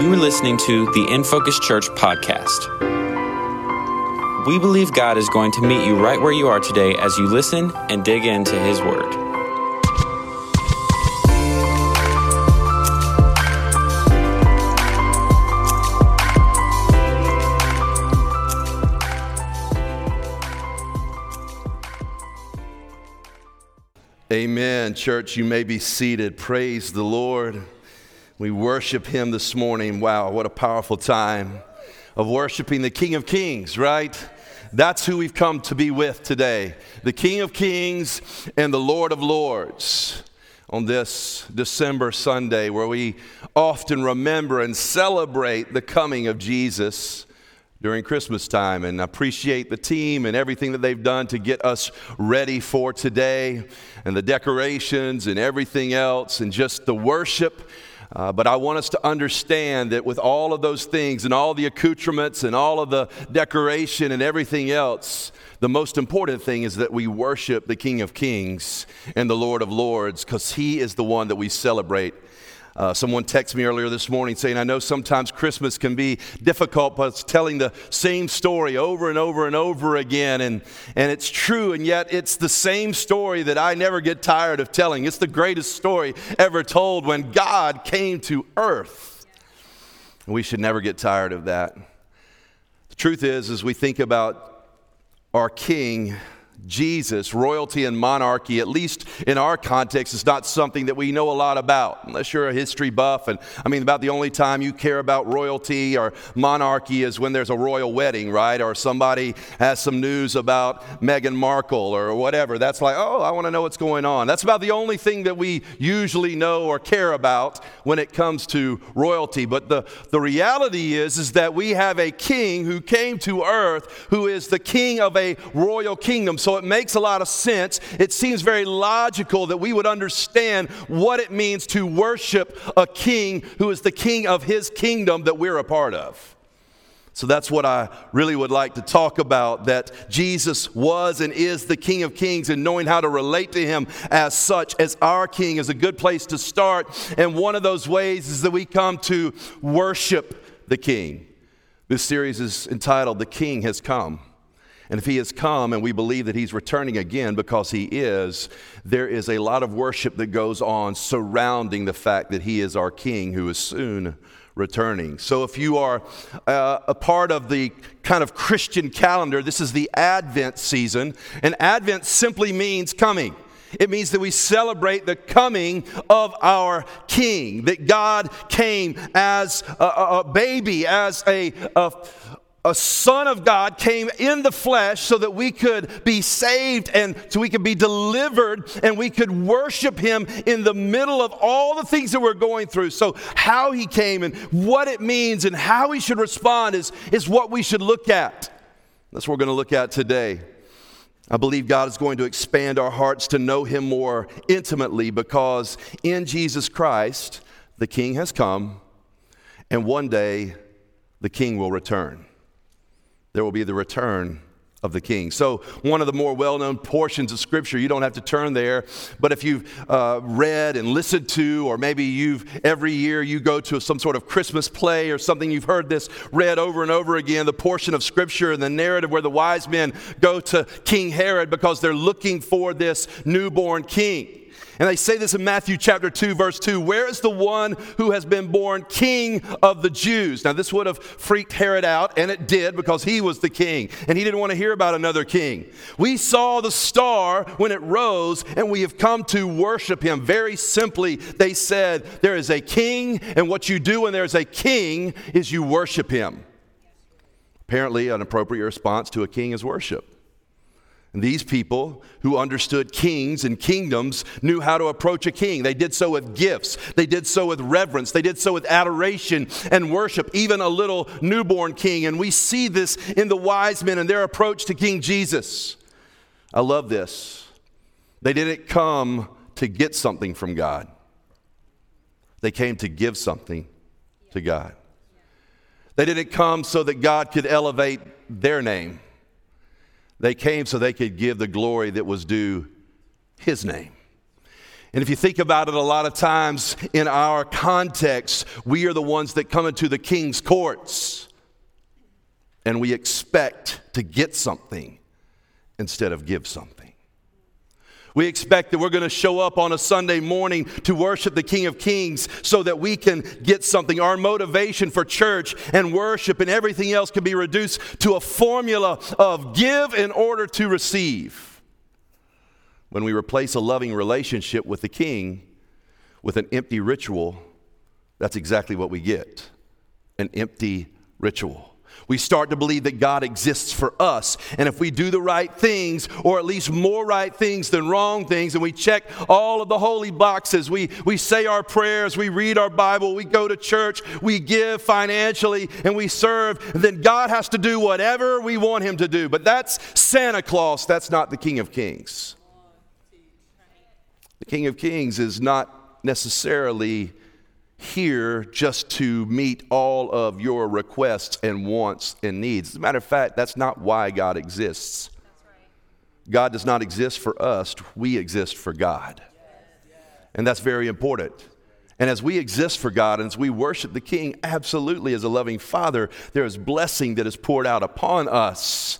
You are listening to the In Focus Church podcast. We believe God is going to meet you right where you are today as you listen and dig into His Word. Amen. Church, you may be seated. Praise the Lord. We worship Him this morning. Wow, what a powerful time of worshiping the King of Kings, right? That's who we've come to be with today the King of Kings and the Lord of Lords on this December Sunday, where we often remember and celebrate the coming of Jesus during Christmas time and appreciate the team and everything that they've done to get us ready for today and the decorations and everything else and just the worship. Uh, but I want us to understand that with all of those things and all the accoutrements and all of the decoration and everything else, the most important thing is that we worship the King of Kings and the Lord of Lords because He is the one that we celebrate uh, someone texted me earlier this morning saying, I know sometimes Christmas can be difficult, but it's telling the same story over and over and over again. And, and it's true, and yet it's the same story that I never get tired of telling. It's the greatest story ever told when God came to earth. We should never get tired of that. The truth is, as we think about our King, Jesus, royalty and monarchy, at least in our context, is not something that we know a lot about, unless you're a history buff. And I mean, about the only time you care about royalty or monarchy is when there's a royal wedding, right? Or somebody has some news about Meghan Markle or whatever. That's like, oh, I want to know what's going on. That's about the only thing that we usually know or care about when it comes to royalty. But the, the reality is, is that we have a king who came to earth who is the king of a royal kingdom. So it makes a lot of sense. It seems very logical that we would understand what it means to worship a king who is the king of his kingdom that we're a part of. So that's what I really would like to talk about that Jesus was and is the King of Kings, and knowing how to relate to him as such, as our King, is a good place to start. And one of those ways is that we come to worship the King. This series is entitled The King Has Come. And if he has come and we believe that he's returning again because he is, there is a lot of worship that goes on surrounding the fact that he is our king who is soon returning. So if you are uh, a part of the kind of Christian calendar, this is the Advent season. And Advent simply means coming. It means that we celebrate the coming of our King, that God came as a, a baby, as a, a a son of God came in the flesh so that we could be saved and so we could be delivered and we could worship him in the middle of all the things that we're going through. So, how he came and what it means and how we should respond is, is what we should look at. That's what we're going to look at today. I believe God is going to expand our hearts to know him more intimately because in Jesus Christ, the King has come, and one day the King will return there will be the return of the king. So, one of the more well known portions of scripture, you don't have to turn there, but if you've uh, read and listened to, or maybe you've every year you go to some sort of Christmas play or something, you've heard this read over and over again the portion of scripture and the narrative where the wise men go to King Herod because they're looking for this newborn king. And they say this in Matthew chapter 2, verse 2 Where is the one who has been born king of the Jews? Now, this would have freaked Herod out, and it did because he was the king, and he didn't want to hear about another king. We saw the star when it rose, and we have come to worship him. Very simply, they said, There is a king, and what you do when there's a king is you worship him. Apparently, an appropriate response to a king is worship. And these people who understood kings and kingdoms knew how to approach a king. They did so with gifts, they did so with reverence, they did so with adoration and worship, even a little newborn king. And we see this in the wise men and their approach to King Jesus. I love this. They didn't come to get something from God, they came to give something to God. They didn't come so that God could elevate their name. They came so they could give the glory that was due his name. And if you think about it, a lot of times in our context, we are the ones that come into the king's courts and we expect to get something instead of give something. We expect that we're going to show up on a Sunday morning to worship the King of Kings so that we can get something. Our motivation for church and worship and everything else can be reduced to a formula of give in order to receive. When we replace a loving relationship with the King with an empty ritual, that's exactly what we get an empty ritual. We start to believe that God exists for us. And if we do the right things, or at least more right things than wrong things, and we check all of the holy boxes, we, we say our prayers, we read our Bible, we go to church, we give financially, and we serve, then God has to do whatever we want Him to do. But that's Santa Claus, that's not the King of Kings. The King of Kings is not necessarily here just to meet all of your requests and wants and needs. As a matter of fact, that's not why God exists. God does not exist for us, we exist for God. And that's very important. And as we exist for God and as we worship the King, absolutely as a loving Father, there is blessing that is poured out upon us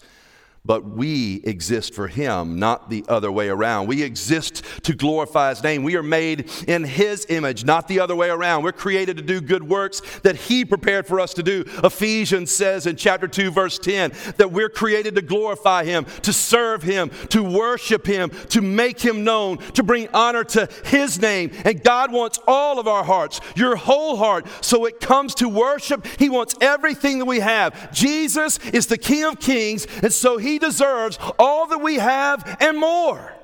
but we exist for him, not the other way around. We exist to glorify his name. We are made in his image, not the other way around. We're created to do good works that he prepared for us to do. Ephesians says in chapter 2, verse 10, that we're created to glorify him, to serve him, to worship him, to make him known, to bring honor to his name. And God wants all of our hearts, your whole heart. So it comes to worship, he wants everything that we have. Jesus is the King of Kings, and so he he deserves all that we have and more.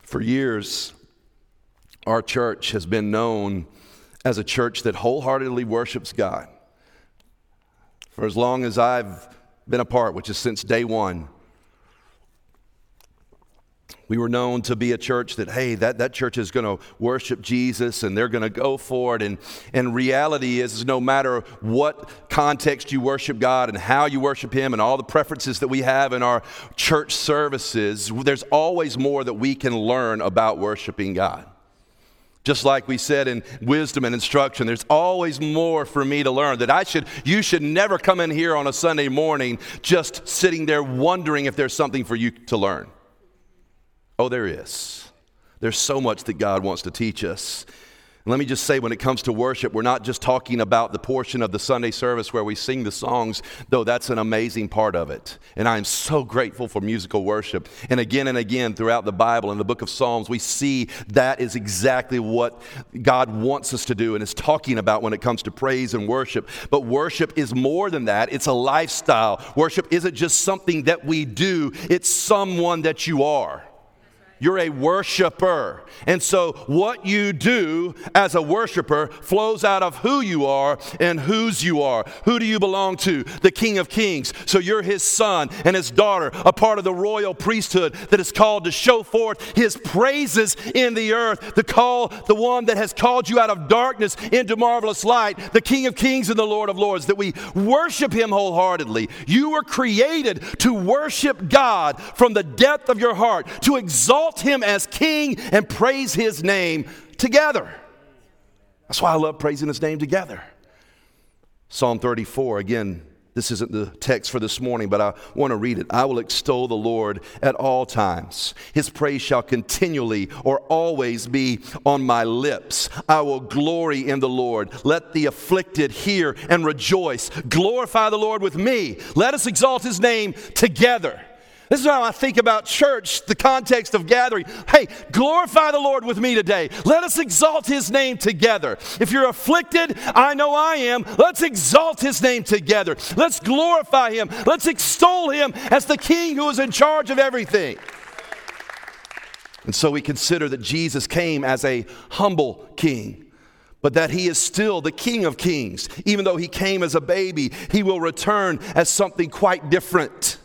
For years, our church has been known as a church that wholeheartedly worships God. For as long as I've been a part, which is since day one, we were known to be a church that, hey, that, that church is going to worship Jesus and they're going to go for it. And, and reality is, is, no matter what context you worship God and how you worship Him and all the preferences that we have in our church services, there's always more that we can learn about worshiping God. Just like we said in wisdom and instruction, there's always more for me to learn. That I should, you should never come in here on a Sunday morning just sitting there wondering if there's something for you to learn. Oh, there is. There's so much that God wants to teach us. let me just say, when it comes to worship, we're not just talking about the portion of the Sunday service where we sing the songs, though that's an amazing part of it. And I'm so grateful for musical worship. And again and again throughout the Bible, in the book of Psalms, we see that is exactly what God wants us to do and is talking about when it comes to praise and worship. But worship is more than that, it's a lifestyle. Worship isn't just something that we do, it's someone that you are. You're a worshiper. And so, what you do as a worshiper flows out of who you are and whose you are. Who do you belong to? The King of Kings. So, you're his son and his daughter, a part of the royal priesthood that is called to show forth his praises in the earth, to call the one that has called you out of darkness into marvelous light, the King of Kings and the Lord of Lords, that we worship him wholeheartedly. You were created to worship God from the depth of your heart, to exalt exalt him as king and praise his name together. That's why I love praising his name together. Psalm 34, again, this isn't the text for this morning, but I want to read it. I will extol the Lord at all times. His praise shall continually or always be on my lips. I will glory in the Lord. Let the afflicted hear and rejoice. Glorify the Lord with me. Let us exalt his name together. This is how I think about church, the context of gathering. Hey, glorify the Lord with me today. Let us exalt his name together. If you're afflicted, I know I am. Let's exalt his name together. Let's glorify him. Let's extol him as the king who is in charge of everything. And so we consider that Jesus came as a humble king but that he is still the King of Kings. Even though he came as a baby, he will return as something quite different.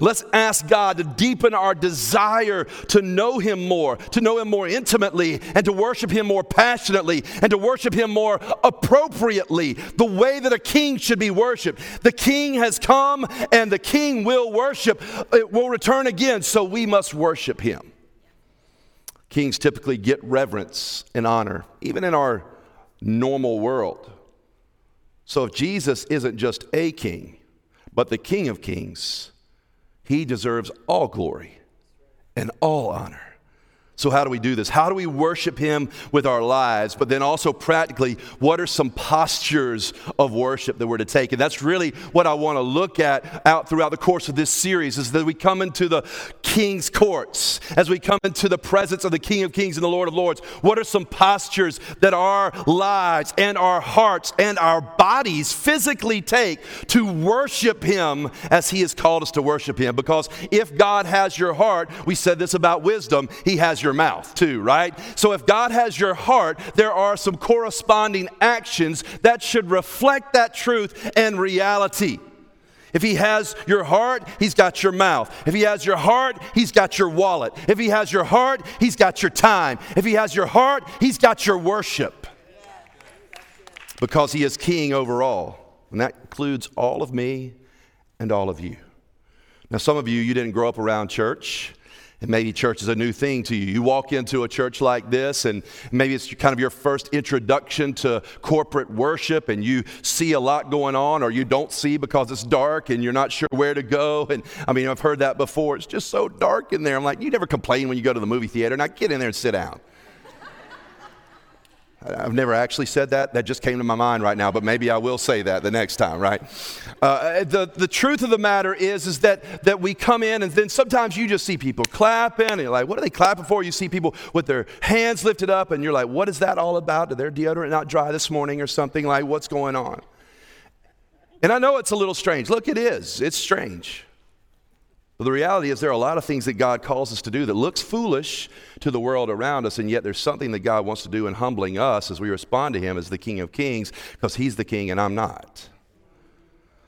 Let's ask God to deepen our desire to know Him more, to know Him more intimately, and to worship Him more passionately, and to worship Him more appropriately, the way that a king should be worshiped. The king has come, and the king will worship, it will return again, so we must worship Him. Kings typically get reverence and honor, even in our normal world. So if Jesus isn't just a king, but the King of Kings, he deserves all glory and all honor. So, how do we do this? How do we worship Him with our lives? But then also, practically, what are some postures of worship that we're to take? And that's really what I want to look at out throughout the course of this series is that we come into the King's courts, as we come into the presence of the King of Kings and the Lord of Lords. What are some postures that our lives and our hearts and our bodies physically take to worship Him as He has called us to worship Him? Because if God has your heart, we said this about wisdom, He has your your mouth too, right? So if God has your heart, there are some corresponding actions that should reflect that truth and reality. If he has your heart, he's got your mouth. If he has your heart, he's got your wallet. If he has your heart, he's got your time. If he has your heart, he's got your worship. Because he is king over all. And that includes all of me and all of you. Now, some of you, you didn't grow up around church. And maybe church is a new thing to you. You walk into a church like this, and maybe it's kind of your first introduction to corporate worship, and you see a lot going on, or you don't see because it's dark and you're not sure where to go. And I mean, I've heard that before. It's just so dark in there. I'm like, you never complain when you go to the movie theater. Now get in there and sit down. I've never actually said that. That just came to my mind right now, but maybe I will say that the next time, right? Uh, the, the truth of the matter is, is that, that we come in and then sometimes you just see people clapping and you're like, what are they clapping for? You see people with their hands lifted up and you're like, what is that all about? Did their deodorant not dry this morning or something? Like, what's going on? And I know it's a little strange. Look, it is. It's strange. But the reality is, there are a lot of things that God calls us to do that looks foolish to the world around us, and yet there's something that God wants to do in humbling us as we respond to Him as the King of Kings, because He's the King and I'm not.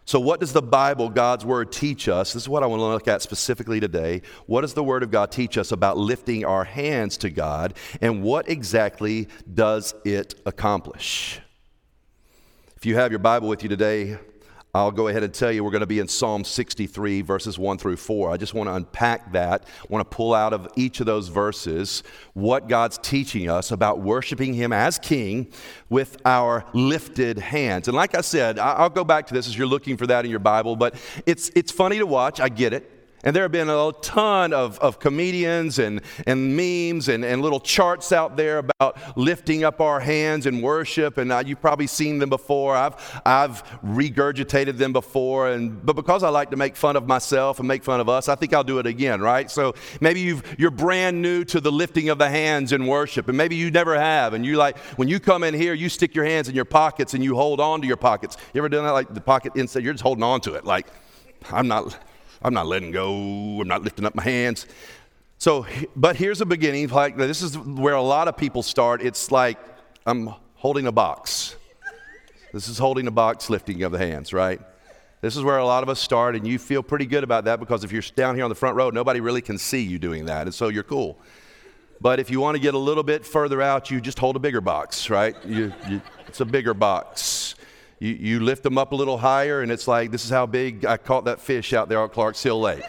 So, what does the Bible, God's Word, teach us? This is what I want to look at specifically today. What does the Word of God teach us about lifting our hands to God, and what exactly does it accomplish? If you have your Bible with you today, I'll go ahead and tell you we're going to be in Psalm 63, verses 1 through 4. I just want to unpack that. I want to pull out of each of those verses what God's teaching us about worshiping Him as King with our lifted hands. And like I said, I'll go back to this as you're looking for that in your Bible, but it's, it's funny to watch. I get it. And there have been a ton of, of comedians and, and memes and, and little charts out there about lifting up our hands in worship. And uh, you've probably seen them before. I've, I've regurgitated them before. And, but because I like to make fun of myself and make fun of us, I think I'll do it again, right? So maybe you've, you're brand new to the lifting of the hands in worship. And maybe you never have. And you like, when you come in here, you stick your hands in your pockets and you hold on to your pockets. You ever done that? Like the pocket inside, you're just holding on to it. Like, I'm not I'm not letting go. I'm not lifting up my hands. So, but here's a beginning. Like this is where a lot of people start. It's like I'm holding a box. This is holding a box, lifting of the hands, right? This is where a lot of us start, and you feel pretty good about that because if you're down here on the front row, nobody really can see you doing that, and so you're cool. But if you want to get a little bit further out, you just hold a bigger box, right? You, you, it's a bigger box you, you lift them up a little higher, and it's like, this is how big I caught that fish out there on Clarks Hill Lake.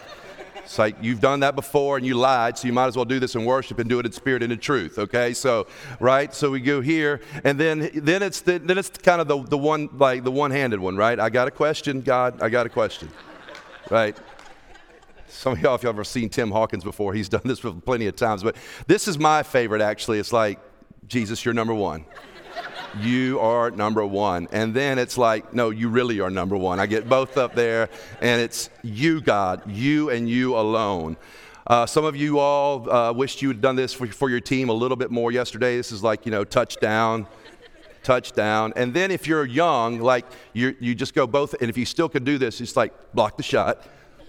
It's like you've done that before and you lied, so you might as well do this in worship and do it in spirit and in truth. Okay, so right, so we go here, and then then it's the, then it's kind of the, the one like the one-handed one, right? I got a question, God, I got a question, right? Some of y'all, if y'all ever seen Tim Hawkins before, he's done this plenty of times, but this is my favorite actually. It's like, Jesus, you're number one you are number one. And then it's like, no, you really are number one. I get both up there, and it's you, God, you and you alone. Uh, some of you all uh, wished you had done this for, for your team a little bit more yesterday. This is like, you know, touchdown, touchdown. And then if you're young, like you you just go both. And if you still can do this, it's like block the shot,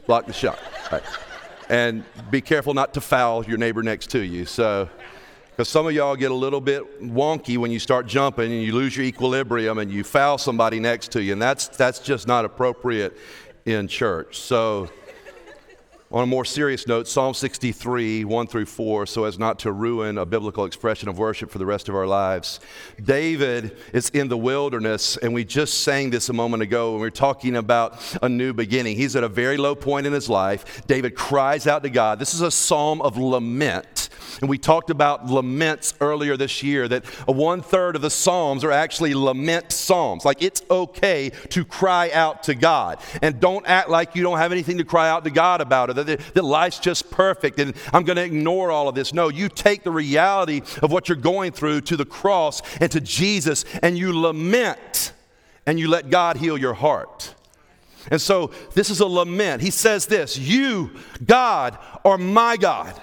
block the shot. Right. And be careful not to foul your neighbor next to you. So, because some of y'all get a little bit wonky when you start jumping and you lose your equilibrium and you foul somebody next to you, and that's, that's just not appropriate in church. So, on a more serious note, Psalm 63, 1 through 4, so as not to ruin a biblical expression of worship for the rest of our lives. David is in the wilderness, and we just sang this a moment ago when we were talking about a new beginning. He's at a very low point in his life. David cries out to God. This is a psalm of lament And we talked about laments earlier this year that one third of the Psalms are actually lament Psalms. Like it's okay to cry out to God. And don't act like you don't have anything to cry out to God about, or that life's just perfect and I'm going to ignore all of this. No, you take the reality of what you're going through to the cross and to Jesus and you lament and you let God heal your heart. And so this is a lament. He says this You, God, are my God.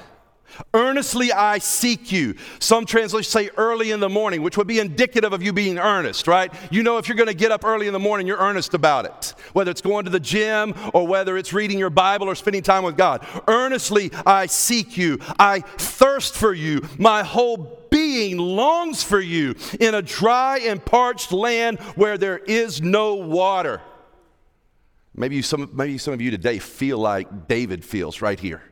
Earnestly I seek you. Some translations say early in the morning, which would be indicative of you being earnest, right? You know, if you're going to get up early in the morning, you're earnest about it. Whether it's going to the gym or whether it's reading your Bible or spending time with God. Earnestly I seek you. I thirst for you. My whole being longs for you in a dry and parched land where there is no water. Maybe some, maybe some of you today feel like David feels right here.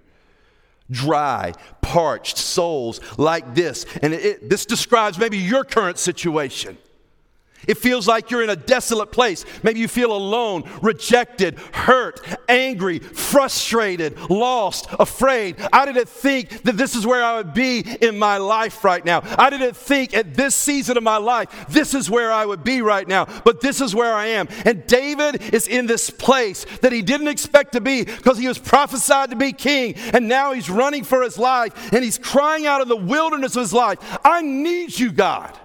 Dry, parched souls like this. And it, this describes maybe your current situation. It feels like you're in a desolate place. Maybe you feel alone, rejected, hurt, angry, frustrated, lost, afraid. I didn't think that this is where I would be in my life right now. I didn't think at this season of my life, this is where I would be right now, but this is where I am. And David is in this place that he didn't expect to be because he was prophesied to be king, and now he's running for his life and he's crying out in the wilderness of his life, I need you, God.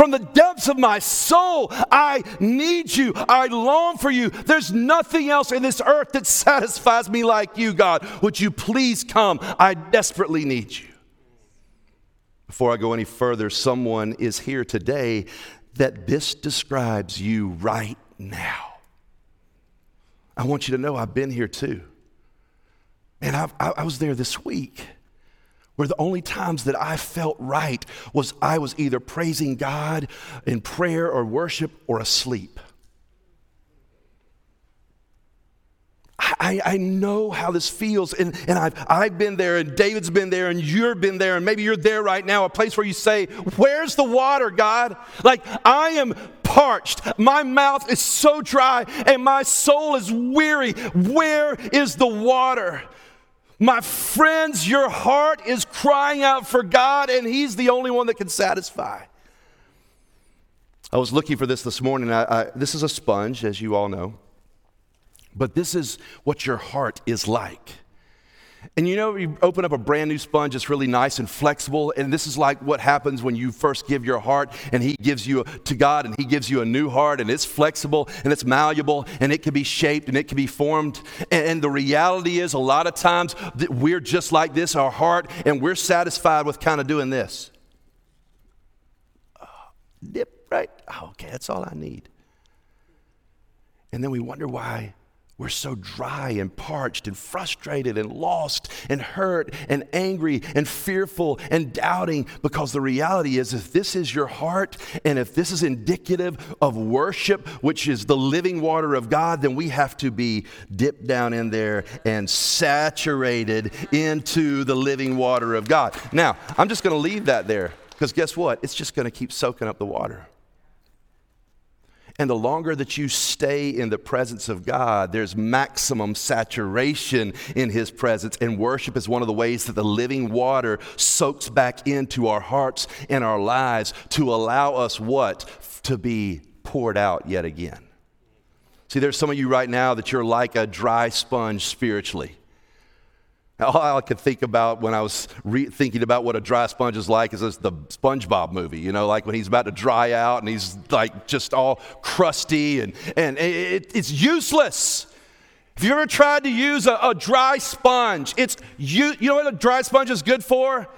From the depths of my soul, I need you. I long for you. There's nothing else in this earth that satisfies me like you, God. Would you please come? I desperately need you. Before I go any further, someone is here today that this describes you right now. I want you to know I've been here too. And I, I was there this week where the only times that I felt right was I was either praising God in prayer or worship or asleep. I, I, know how this feels, and, and I've, I've been there, and David's been there, and you've been there, and maybe you're there right now, a place where you say, Where's the water, God? Like, I am parched, my mouth is so dry, and my soul is weary. Where is the water? My friends, your heart is crying out for God, and He's the only one that can satisfy. I was looking for this this morning. I, I, this is a sponge, as you all know, but this is what your heart is like. And you know, you open up a brand new sponge, it's really nice and flexible. And this is like what happens when you first give your heart and He gives you to God and He gives you a new heart and it's flexible and it's malleable and it can be shaped and it can be formed. And, the reality is, a lot of times we're just like this, our heart, and we're satisfied with kind of doing this. Uh, dip, right? Oh, okay, that's all I need. And then we wonder why we're so dry and parched and frustrated and lost and hurt and angry and fearful and doubting because the reality is, if this is your heart and if this is indicative of worship, which is the living water of God, then we have to be dipped down in there and saturated into the living water of God. Now, I'm just going to leave that there because guess what? It's just going to keep soaking up the water. And the longer that you stay in the presence of God, there's maximum saturation in His presence. And worship is one of the ways that the living water soaks back into our hearts and our lives to allow us what? To be poured out yet again. See, there's some of you right now that you're like a dry sponge spiritually. All I could think about when I was re- thinking about what a dry sponge is like is the SpongeBob movie, you know, like when he's about to dry out and he's like just all crusty and, and it, it's useless. Have you ever tried to use a, a dry sponge? It's you, you know what a dry sponge is good for?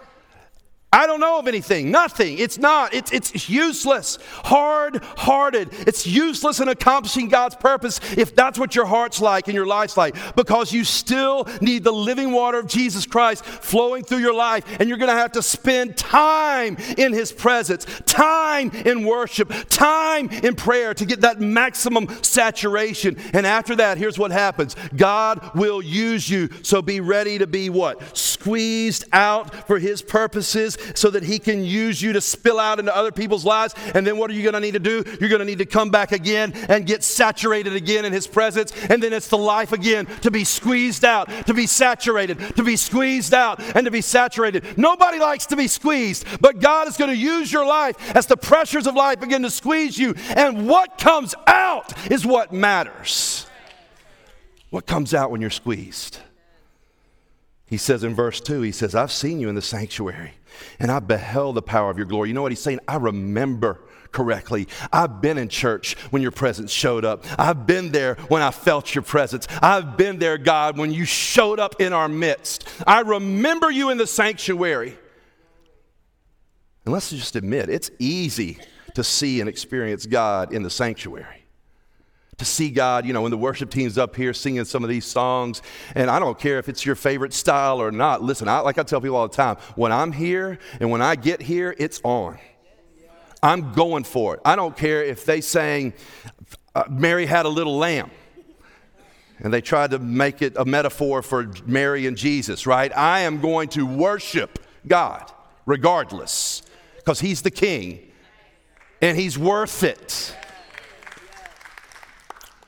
I don't know of anything. Nothing. It's not. It's, it's useless. Hard hearted. It's useless in accomplishing God's purpose if that's what your heart's like and your life's like, because you still need the living water of Jesus Christ flowing through your life, and you're going to have to spend time in His presence, time in worship, time in prayer to get that maximum saturation. And after that, here's what happens God will use you. So be ready to be what? Squeezed out for His purposes so that He can use you to spill out into other people's lives. And then what are you going to need to do? You're going to need to come back again and get saturated again in His presence. And then it's the life again to be squeezed out, to be saturated, to be squeezed out, and to be saturated. Nobody likes to be squeezed, but God is going to use your life as the pressures of life begin to squeeze you. And what comes out is what matters. What comes out when you're squeezed? He says in verse 2, he says, I've seen you in the sanctuary and I beheld the power of your glory. You know what he's saying? I remember correctly. I've been in church when your presence showed up. I've been there when I felt your presence. I've been there, God, when you showed up in our midst. I remember you in the sanctuary. And let's just admit, it's easy to see and experience God in the sanctuary to see God, you know, when the worship team's up here singing some of these songs. And I don't care if it's your favorite style or not. Listen, I, like I tell people all the time, when I'm here and when I get here, it's on. I'm going for it. I don't care if they sang, uh, Mary had a little lamb. And they tried to make it a metaphor for Mary and Jesus, right? I am going to worship God regardless because He's the King and He's worth it.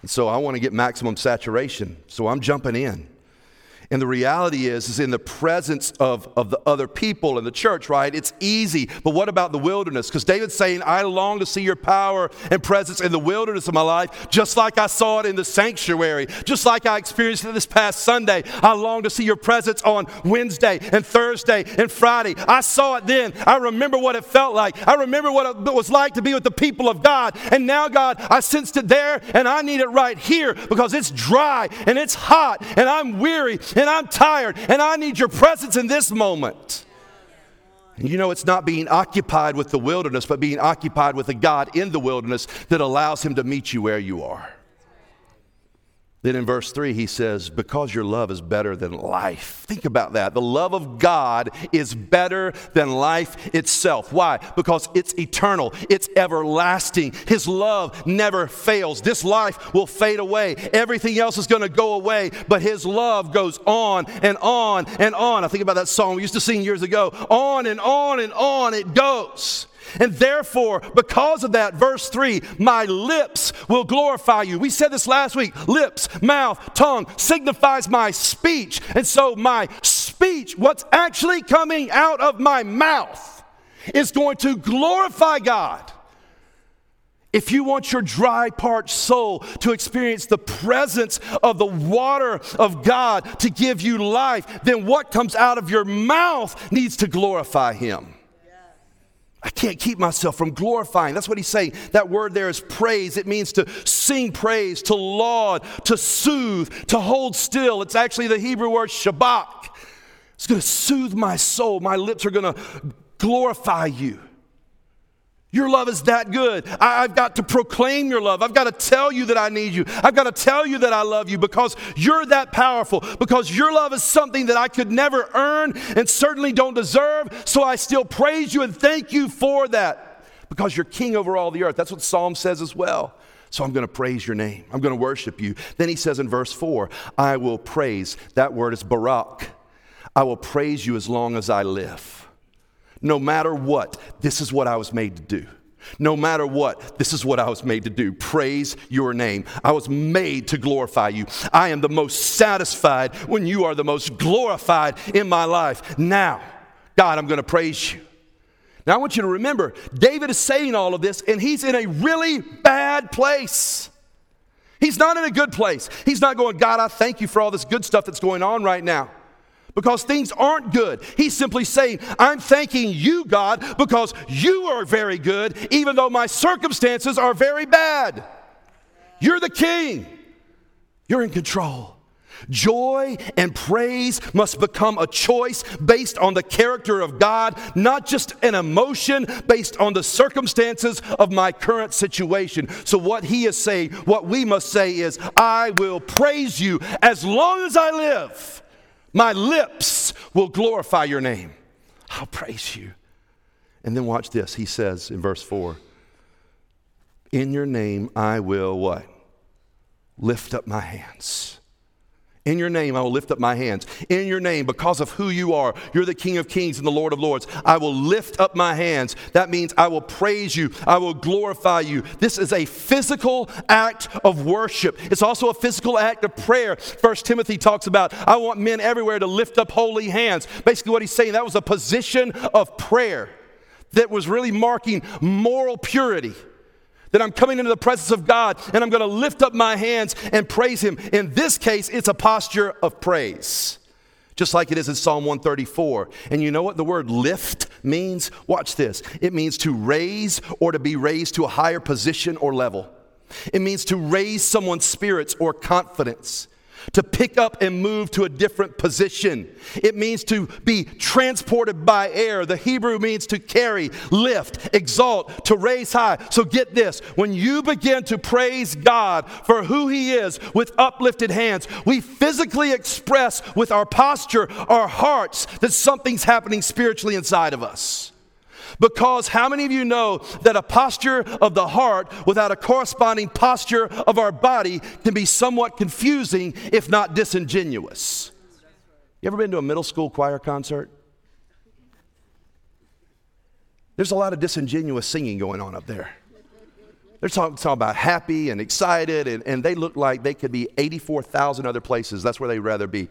And so I want to get maximum saturation. So I'm jumping in. And the reality is, is in the presence of, of the other people in the church, right? It's easy. But what about the wilderness? Because David's saying, I long to see your power and presence in the wilderness of my life, just like I saw it in the sanctuary, just like I experienced it this past Sunday. I long to see your presence on Wednesday and Thursday and Friday. I saw it then. I remember what it felt like. I remember what it was like to be with the people of God. And now, God, I sensed it there and I need it right here because it's dry and it's hot and I'm weary and I'm tired and I need your presence in this moment. And you know, it's not being occupied with the wilderness, but being occupied with a God in the wilderness that allows Him to meet you where you are. Then in verse 3, he says, Because your love is better than life. Think about that. The love of God is better than life itself. Why? Because it's eternal, it's everlasting. His love never fails. This life will fade away, everything else is going to go away, but His love goes on and on and on. I think about that song we used to sing years ago. On and on and on it goes. And therefore, because of that, verse 3, my lips will glorify you. We said this last week lips, mouth, tongue signifies my speech. And so, my speech, what's actually coming out of my mouth, is going to glorify God. If you want your dry, parched soul to experience the presence of the water of God to give you life, then what comes out of your mouth needs to glorify Him. I can't keep myself from glorifying. That's what he's saying. That word there is praise. It means to sing praise, to laud, to soothe, to hold still. It's actually the Hebrew word shabach. It's going to soothe my soul. My lips are going to glorify you. Your love is that good. I, have got to proclaim your love. I've got to tell you that I need you. I've got to tell you that I love you because you're that powerful, because your love is something that I could never earn and certainly don't deserve. So I still praise you and thank you for that because you're king over all the earth. That's what Psalm says as well. So I'm going to praise your name. I'm going to worship you. Then he says in verse 4, I will praise. That word is barak. I will praise you as long as I live. No matter what, this is what I was made to do. No matter what, this is what I was made to do. Praise your name. I was made to glorify you. I am the most satisfied when you are the most glorified in my life. Now, God, I'm going to praise you. Now, I want you to remember, David is saying all of this, and he's in a really bad place. He's not in a good place. He's not going, God, I thank you for all this good stuff that's going on right now because things aren't good. He's simply saying, I'm thanking you, God, because you are very good, even though my circumstances are very bad. You're the king, you're in control. Joy and praise must become a choice based on the character of God, not just an emotion based on the circumstances of my current situation. So, what he is saying, what we must say is, I will praise you as long as I live. My lips will glorify your name. I'll praise you. And then watch this. He says in verse 4 In your name I will what? Lift up my hands. In your name, I will lift up my hands. In your name, because of who you are, you're the King of kings and the Lord of lords. I will lift up my hands. That means I will praise you. I will glorify you. This is a physical act of worship. It's also a physical act of prayer. First Timothy talks about, I want men everywhere to lift up holy hands. Basically, what he's saying, that was a position of prayer that was really marking moral purity that I'm coming into the presence of God and I'm going to lift up my hands and praise Him. In this case, it's a posture of praise, just like it is in Psalm 134. And you know what the word lift means? Watch this it means to raise or to be raised to a higher position or level, it means to raise someone's spirits or confidence to pick up and move to a different position. It means to be transported by air. The Hebrew means to carry, lift, exalt, to raise high. So get this when you begin to praise God for who He is with uplifted hands, we physically express with our posture, our hearts, that something's happening spiritually inside of us. Because how many of you know that a posture of the heart without a corresponding posture of our body can be somewhat confusing, if not disingenuous? You ever been to a middle school choir concert? There's a lot of disingenuous singing going on up there. They're talking, talking about happy and excited, and, and they look like they could be 84,000 other places. That's where they'd rather be.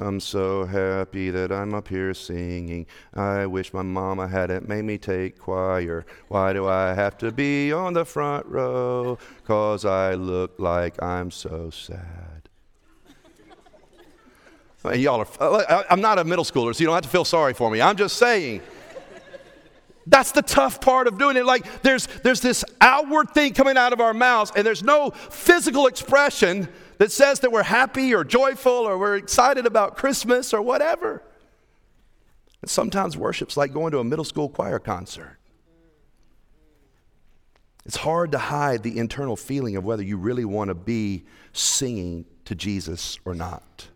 I'm so happy that I'm up here singing. I wish my mama hadn't made me take choir. Why do I have to be on the front row? Cause I look like I'm so sad. Y'all are, uh, I'm not a middle schooler, so you don't have to feel sorry for me. I'm just saying. That's the tough part of doing it. Like there's there's this outward thing coming out of our mouths, and there's no physical expression that says that we're happy or joyful or we're excited about Christmas or whatever. And sometimes worship's like going to a middle school choir concert. It's hard to hide the internal feeling of whether you really want to be singing to Jesus or not.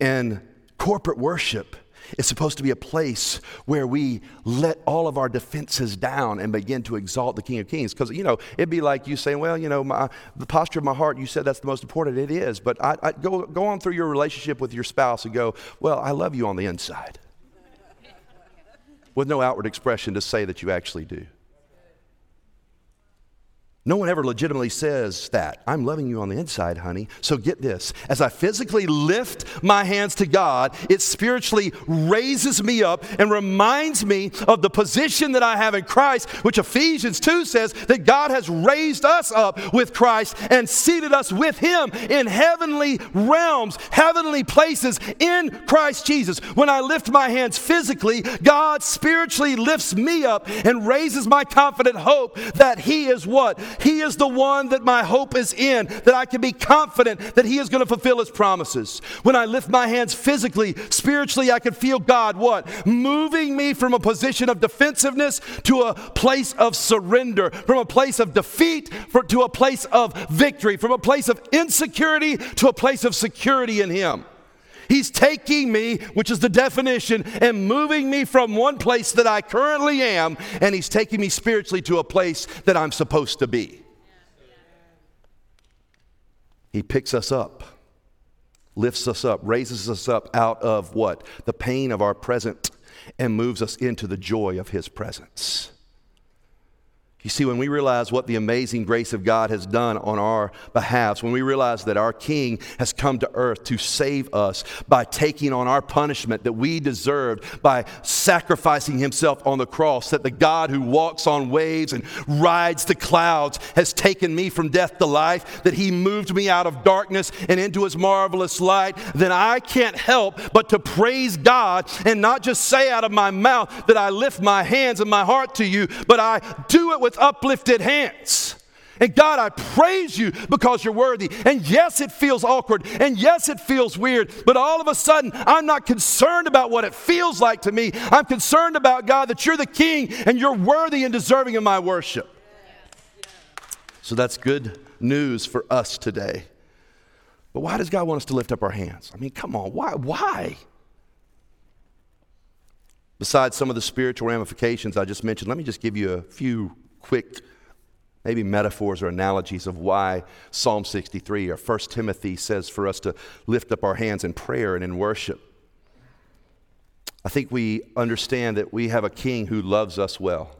And corporate worship it's supposed to be a place where we let all of our defenses down and begin to exalt the King of Kings. Because, you know, it'd be like you saying, well, you know, my, the posture of my heart, you said that's the most important. It is. But I, I go, go on through your relationship with your spouse and go, well, I love you on the inside. With no outward expression to say that you actually do. No one ever legitimately says that. I'm loving you on the inside, honey. So get this. As I physically lift my hands to God, it spiritually raises me up and reminds me of the position that I have in Christ, which Ephesians 2 says that God has raised us up with Christ and seated us with Him in heavenly realms, heavenly places in Christ Jesus. When I lift my hands physically, God spiritually lifts me up and raises my confident hope that He is what? He is the one that my hope is in, that I can be confident that He is going to fulfill His promises. When I lift my hands physically, spiritually, I can feel God what? Moving me from a position of defensiveness to a place of surrender, from a place of defeat for, to a place of victory, from a place of insecurity to a place of security in Him. He's taking me, which is the definition, and moving me from one place that I currently am, and He's taking me spiritually to a place that I'm supposed to be. He picks us up, lifts us up, raises us up out of what? The pain of our present, and moves us into the joy of His presence. You see, when we realize what the amazing grace of God has done on our behalf, when we realize that our King has come to earth to save us by taking on our punishment that we deserved, by sacrificing himself on the cross, that the God who walks on waves and rides the clouds has taken me from death to life, that he moved me out of darkness and into his marvelous light, then I can't help but to praise God and not just say out of my mouth that I lift my hands and my heart to you, but I do it with uplifted hands. And God, I praise you because you're worthy. And yes, it feels awkward. And yes, it feels weird. But all of a sudden, I'm not concerned about what it feels like to me. I'm concerned about, God, that you're the king and you're worthy and deserving of my worship. So that's good news for us today. But why does God want us to lift up our hands? I mean, come on, why? Why? Besides some of the spiritual ramifications I just mentioned, let me just give you a few quick maybe metaphors or analogies of why Psalm 63 or 1 Timothy says for us to lift up our hands in prayer and in worship. I think we understand that we have a king who loves us well.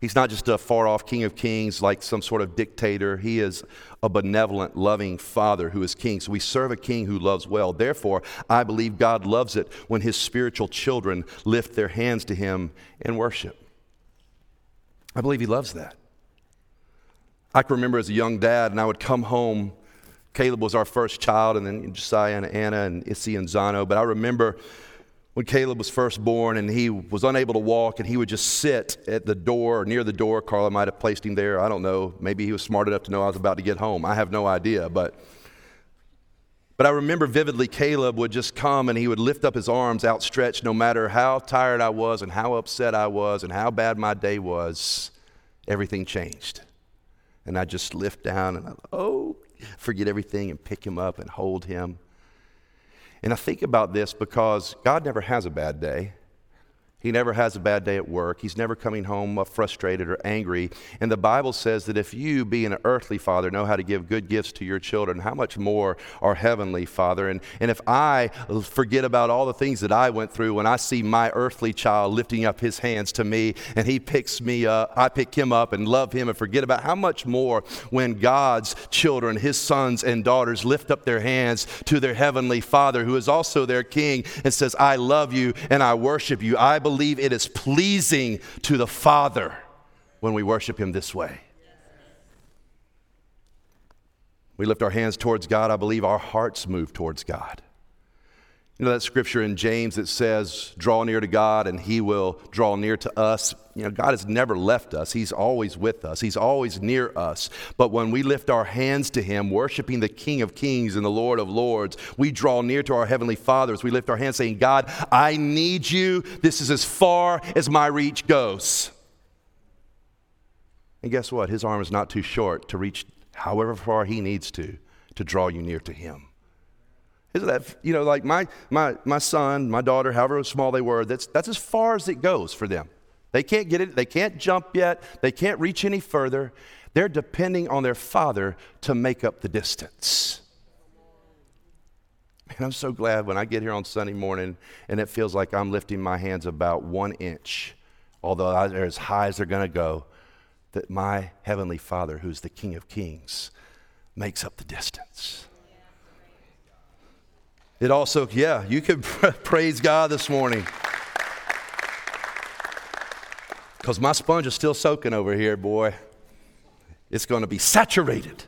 He's not just a far off king of kings like some sort of dictator. He is a benevolent, loving father who is king. So we serve a king who loves well. Therefore, I believe God loves it when his spiritual children lift their hands to him in worship. I believe he loves that. I can remember as a young dad, and I would come home. Caleb was our first child, and then Josiah and Anna and Issy and Zano. But I remember when Caleb was first born and he was unable to walk and he would just sit at the door or near the door. Carla might have placed him there. I don't know. Maybe he was smart enough to know I was about to get home. I have no idea. But, but I remember vividly Caleb would just come and he would lift up his arms outstretched no matter how tired I was and how upset I was and how bad my day was. Everything changed. And I just lift down and I, oh, forget everything and pick him up and hold him. And I think about this because God never has a bad day. He never has a bad day at work. He's never coming home uh, frustrated or angry. And the Bible says that if you, being an earthly father, know how to give good gifts to your children, how much more our heavenly father? And, and if I uh, forget about all the things that I went through when I see my earthly child lifting up his hands to me and he picks me up, I pick him up and love him and forget about how much more when God's children, his sons and daughters, lift up their hands to their heavenly father, who is also their king, and says, I love you and I worship you. I believe it is pleasing to the Father when we worship Him this way. We lift our hands towards God. I believe our hearts move towards God. You know that scripture in James that says, Draw near to God and he will draw near to us. You know, God has never left us. He's always with us, He's always near us. But when we lift our hands to Him, worshiping the King of Kings and the Lord of Lords, we draw near to our Heavenly Father as we lift our hands, saying, God, I need you. This is as far as my reach goes. And guess what? His arm is not too short to reach however far He needs to to draw you near to Him. Isn't that, you know, like my, my, my son, my daughter, however small they were, that's, that's as far as it goes for them. They can't get it, they can't jump yet, they can't reach any further. They're depending on their father to make up the distance. And I'm so glad when I get here on Sunday morning and it feels like I'm lifting my hands about one inch, although they're as high as they're going to go, that my Heavenly Father, who's the King of Kings, makes up the distance. It also, yeah, you can praise God this morning. Because my sponge is still soaking over here, boy. It's going to be saturated.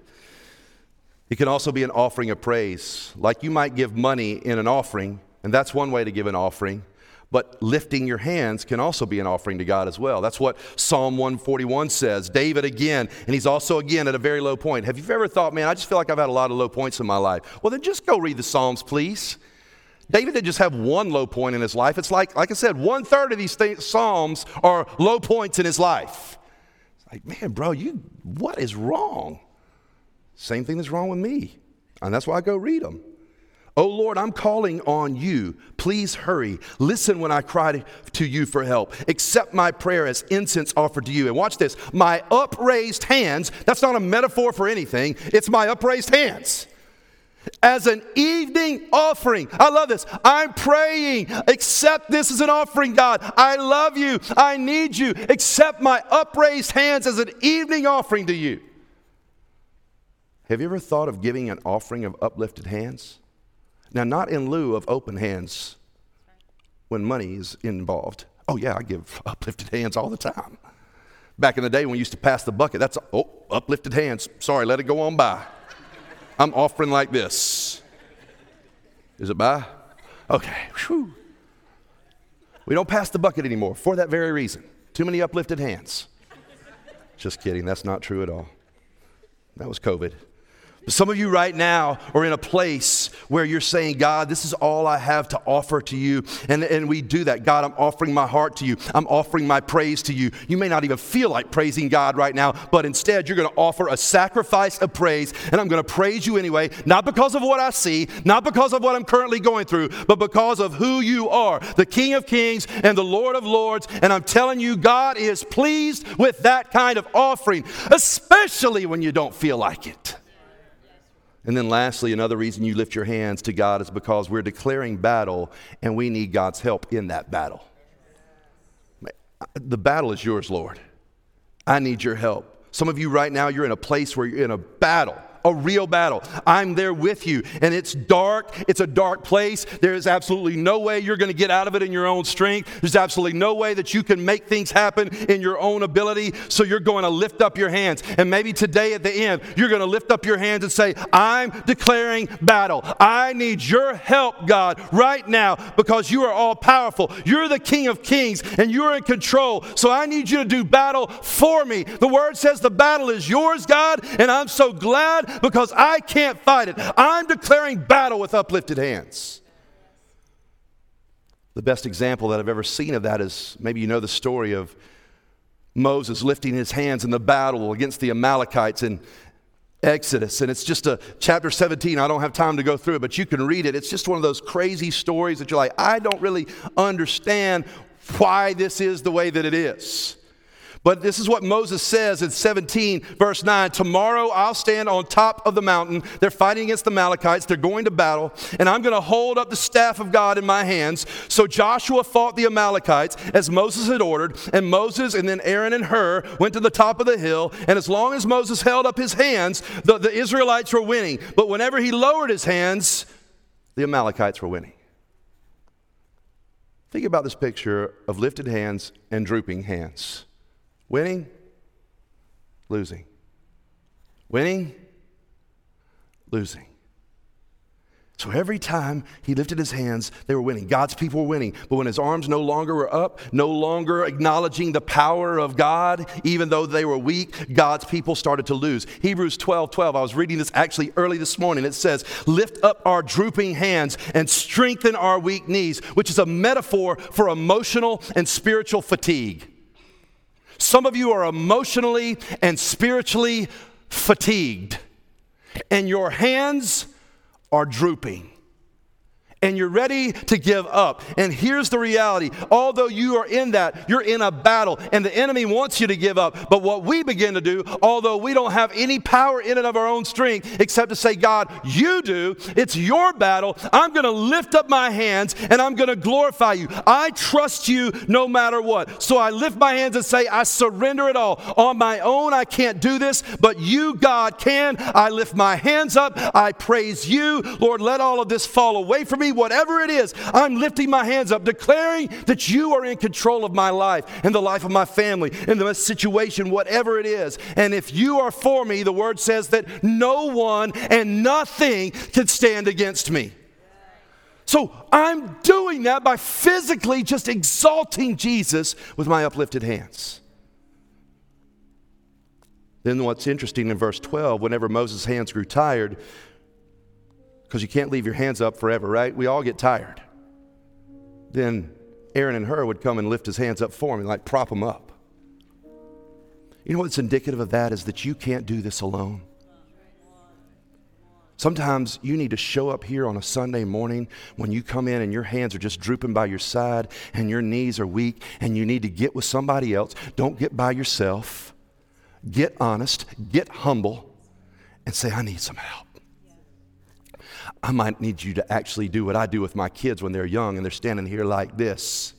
It can also be an offering of praise. Like you might give money in an offering, and that's one way to give an offering. But lifting your hands can also be an offering to God as well. That's what Psalm 141 says. David again, and he's also again at a very low point. Have you ever thought, man, I just feel like I've had a lot of low points in my life? Well, then just go read the Psalms, please. David didn't just have one low point in his life. It's like, like I said, one third of these th- Psalms are low points in his life. It's like, man, bro, you, what is wrong? Same thing that's wrong with me. And that's why I go read them. Oh Lord, I'm calling on you. Please hurry. Listen when I cry to you for help. Accept my prayer as incense offered to you. And watch this my upraised hands, that's not a metaphor for anything, it's my upraised hands. As an evening offering. I love this. I'm praying. Accept this as an offering, God. I love you. I need you. Accept my upraised hands as an evening offering to you. Have you ever thought of giving an offering of uplifted hands? Now, not in lieu of open hands when money is involved. Oh, yeah, I give uplifted hands all the time. Back in the day when we used to pass the bucket, that's, oh, uplifted hands. Sorry, let it go on by. I'm offering like this. Is it by? Okay. Whew. We don't pass the bucket anymore for that very reason. Too many uplifted hands. Just kidding. That's not true at all. That was COVID. Some of you right now are in a place where you're saying, God, this is all I have to offer to you. And, and we do that. God, I'm offering my heart to you. I'm offering my praise to you. You may not even feel like praising God right now, but instead you're going to offer a sacrifice of praise. And I'm going to praise you anyway, not because of what I see, not because of what I'm currently going through, but because of who you are, the King of Kings and the Lord of Lords. And I'm telling you, God is pleased with that kind of offering, especially when you don't feel like it. And then, lastly, another reason you lift your hands to God is because we're declaring battle and we need God's help in that battle. The battle is yours, Lord. I need your help. Some of you right now, you're in a place where you're in a battle a real battle. I'm there with you. And it's dark. It's a dark place. There is absolutely no way you're going to get out of it in your own strength. There's absolutely no way that you can make things happen in your own ability. So you're going to lift up your hands. And maybe today at the end, you're going to lift up your hands and say, I'm declaring battle. I need your help, God, right now because you are all powerful. You're the King of Kings and you're in control. So I need you to do battle for me. The word says the battle is yours, God, and I'm so glad because I can't fight it. I'm declaring battle with uplifted hands. The best example that I've ever seen of that is maybe you know the story of Moses lifting his hands in the battle against the Amalekites in Exodus. And it's just a chapter 17. I don't have time to go through it, but you can read it. It's just one of those crazy stories that you're like, I don't really understand why this is the way that it is. But this is what Moses says in 17, verse 9 Tomorrow I'll stand on top of the mountain. They're fighting against the Amalekites. They're going to battle. And I'm going to hold up the staff of God in my hands. So Joshua fought the Amalekites as Moses had ordered. And Moses and then Aaron and Hur went to the top of the hill. And as long as Moses held up his hands, the, the Israelites were winning. But whenever he lowered his hands, the Amalekites were winning. Think about this picture of lifted hands and drooping hands. Winning, losing. Winning, losing. So every time he lifted his hands, they were winning. God's people were winning. But when his arms no longer were up, no longer acknowledging the power of God, even though they were weak, God's people started to lose. Hebrews 12 12, I was reading this actually early this morning. It says, Lift up our drooping hands and strengthen our weak knees, which is a metaphor for emotional and spiritual fatigue. Some of you are emotionally and spiritually fatigued, and your hands are drooping and you're ready to give up. And here's the reality although you are in that, you're in a battle, and the enemy wants you to give up. But what we begin to do, although we don't have any power in and of our own strength, except to say, God, you do, it's your battle. I'm going to lift up my hands and I'm going to glorify you. I trust you no matter what. So I lift my hands and say, I surrender it all. On my own, I can't do this, but you, God, can. I lift my hands up. I praise you. Lord, let all of this fall away from me whatever it is, I'm lifting my hands up, declaring that you are in control of my life and the life of my family and the situation, whatever it is. And if you are for me, the word says that no one and nothing can stand against me. So I'm doing that by physically just exalting Jesus with my uplifted hands. Then what's interesting in verse 12, whenever Moses' hands grew tired, because you can't leave your hands up forever, right? We all get tired. Then Aaron and Hur would come and lift his hands up for him and like prop him up. You know what's indicative of that is that you can't do this alone. Sometimes you need to show up here on a Sunday morning when you come in and your hands are just drooping by your side and your knees are weak and you need to get with somebody else. Don't get by yourself. Get honest, get humble, and say, I need some help. I might need you to actually do what I do with my kids when they're young and they're standing here like this.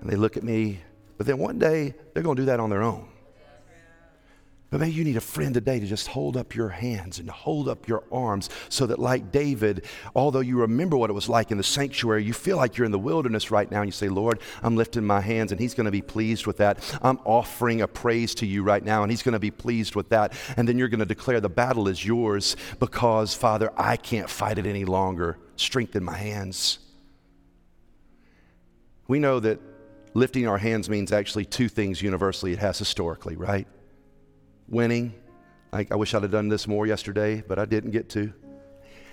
And they look at me, but then one day they're going to do that on their own. But maybe you need a friend today to just hold up your hands and hold up your arms so that, like David, although you remember what it was like in the sanctuary, you feel like you're in the wilderness right now and you say, Lord, I'm lifting my hands and He's going to be pleased with that. I'm offering a praise to you right now and He's going to be pleased with that. And then you're going to declare the battle is yours because, Father, I can't fight it any longer. Strengthen my hands. We know that lifting our hands means actually two things universally, it has historically, right? Winning Like, I wish I'd have done this more yesterday, but I didn't get to.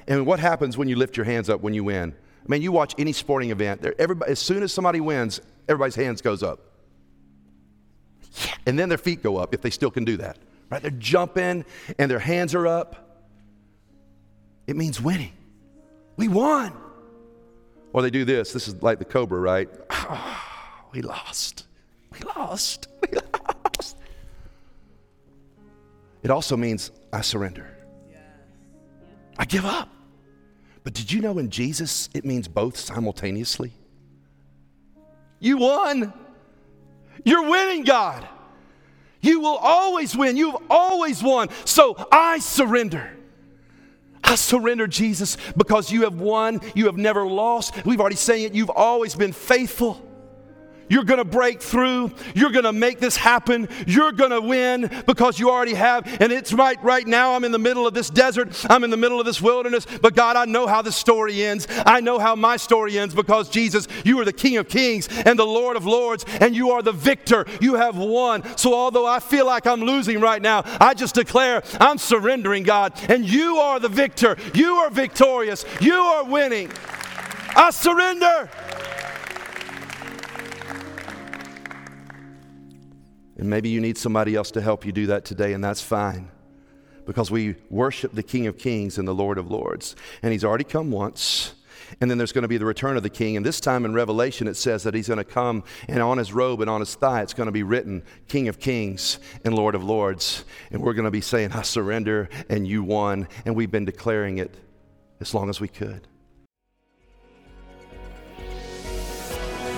And what happens when you lift your hands up when you win? I mean, you watch any sporting event, everybody, as soon as somebody wins, everybody's hands goes up. Yeah. And then their feet go up if they still can do that. Right? They're jumping and their hands are up. It means winning. We won. Or they do this. This is like the cobra, right? Oh, we lost. We lost. We It also means I surrender. I give up. But did you know in Jesus it means both simultaneously? You won. You're winning, God. You will always win. You've always won. So I surrender. I surrender, Jesus, because you have won. You have never lost. We've already saying it. You've always been faithful. You're going to break through. You're going to make this happen. You're going to win because you already have. And it's right right now. I'm in the middle of this desert. I'm in the middle of this wilderness. But God, I know how this story ends. I know how my story ends because Jesus, you are the King of Kings and the Lord of Lords, and you are the victor. You have won. So although I feel like I'm losing right now, I just declare I'm surrendering, God, and you are the victor. You are victorious. You are winning. I surrender. And maybe you need somebody else to help you do that today, and that's fine. Because we worship the King of Kings and the Lord of Lords. And He's already come once. And then there's going to be the return of the king. And this time in Revelation, it says that he's going to come, and on his robe and on his thigh, it's going to be written, King of Kings and Lord of Lords. And we're going to be saying, I surrender, and you won. And we've been declaring it as long as we could.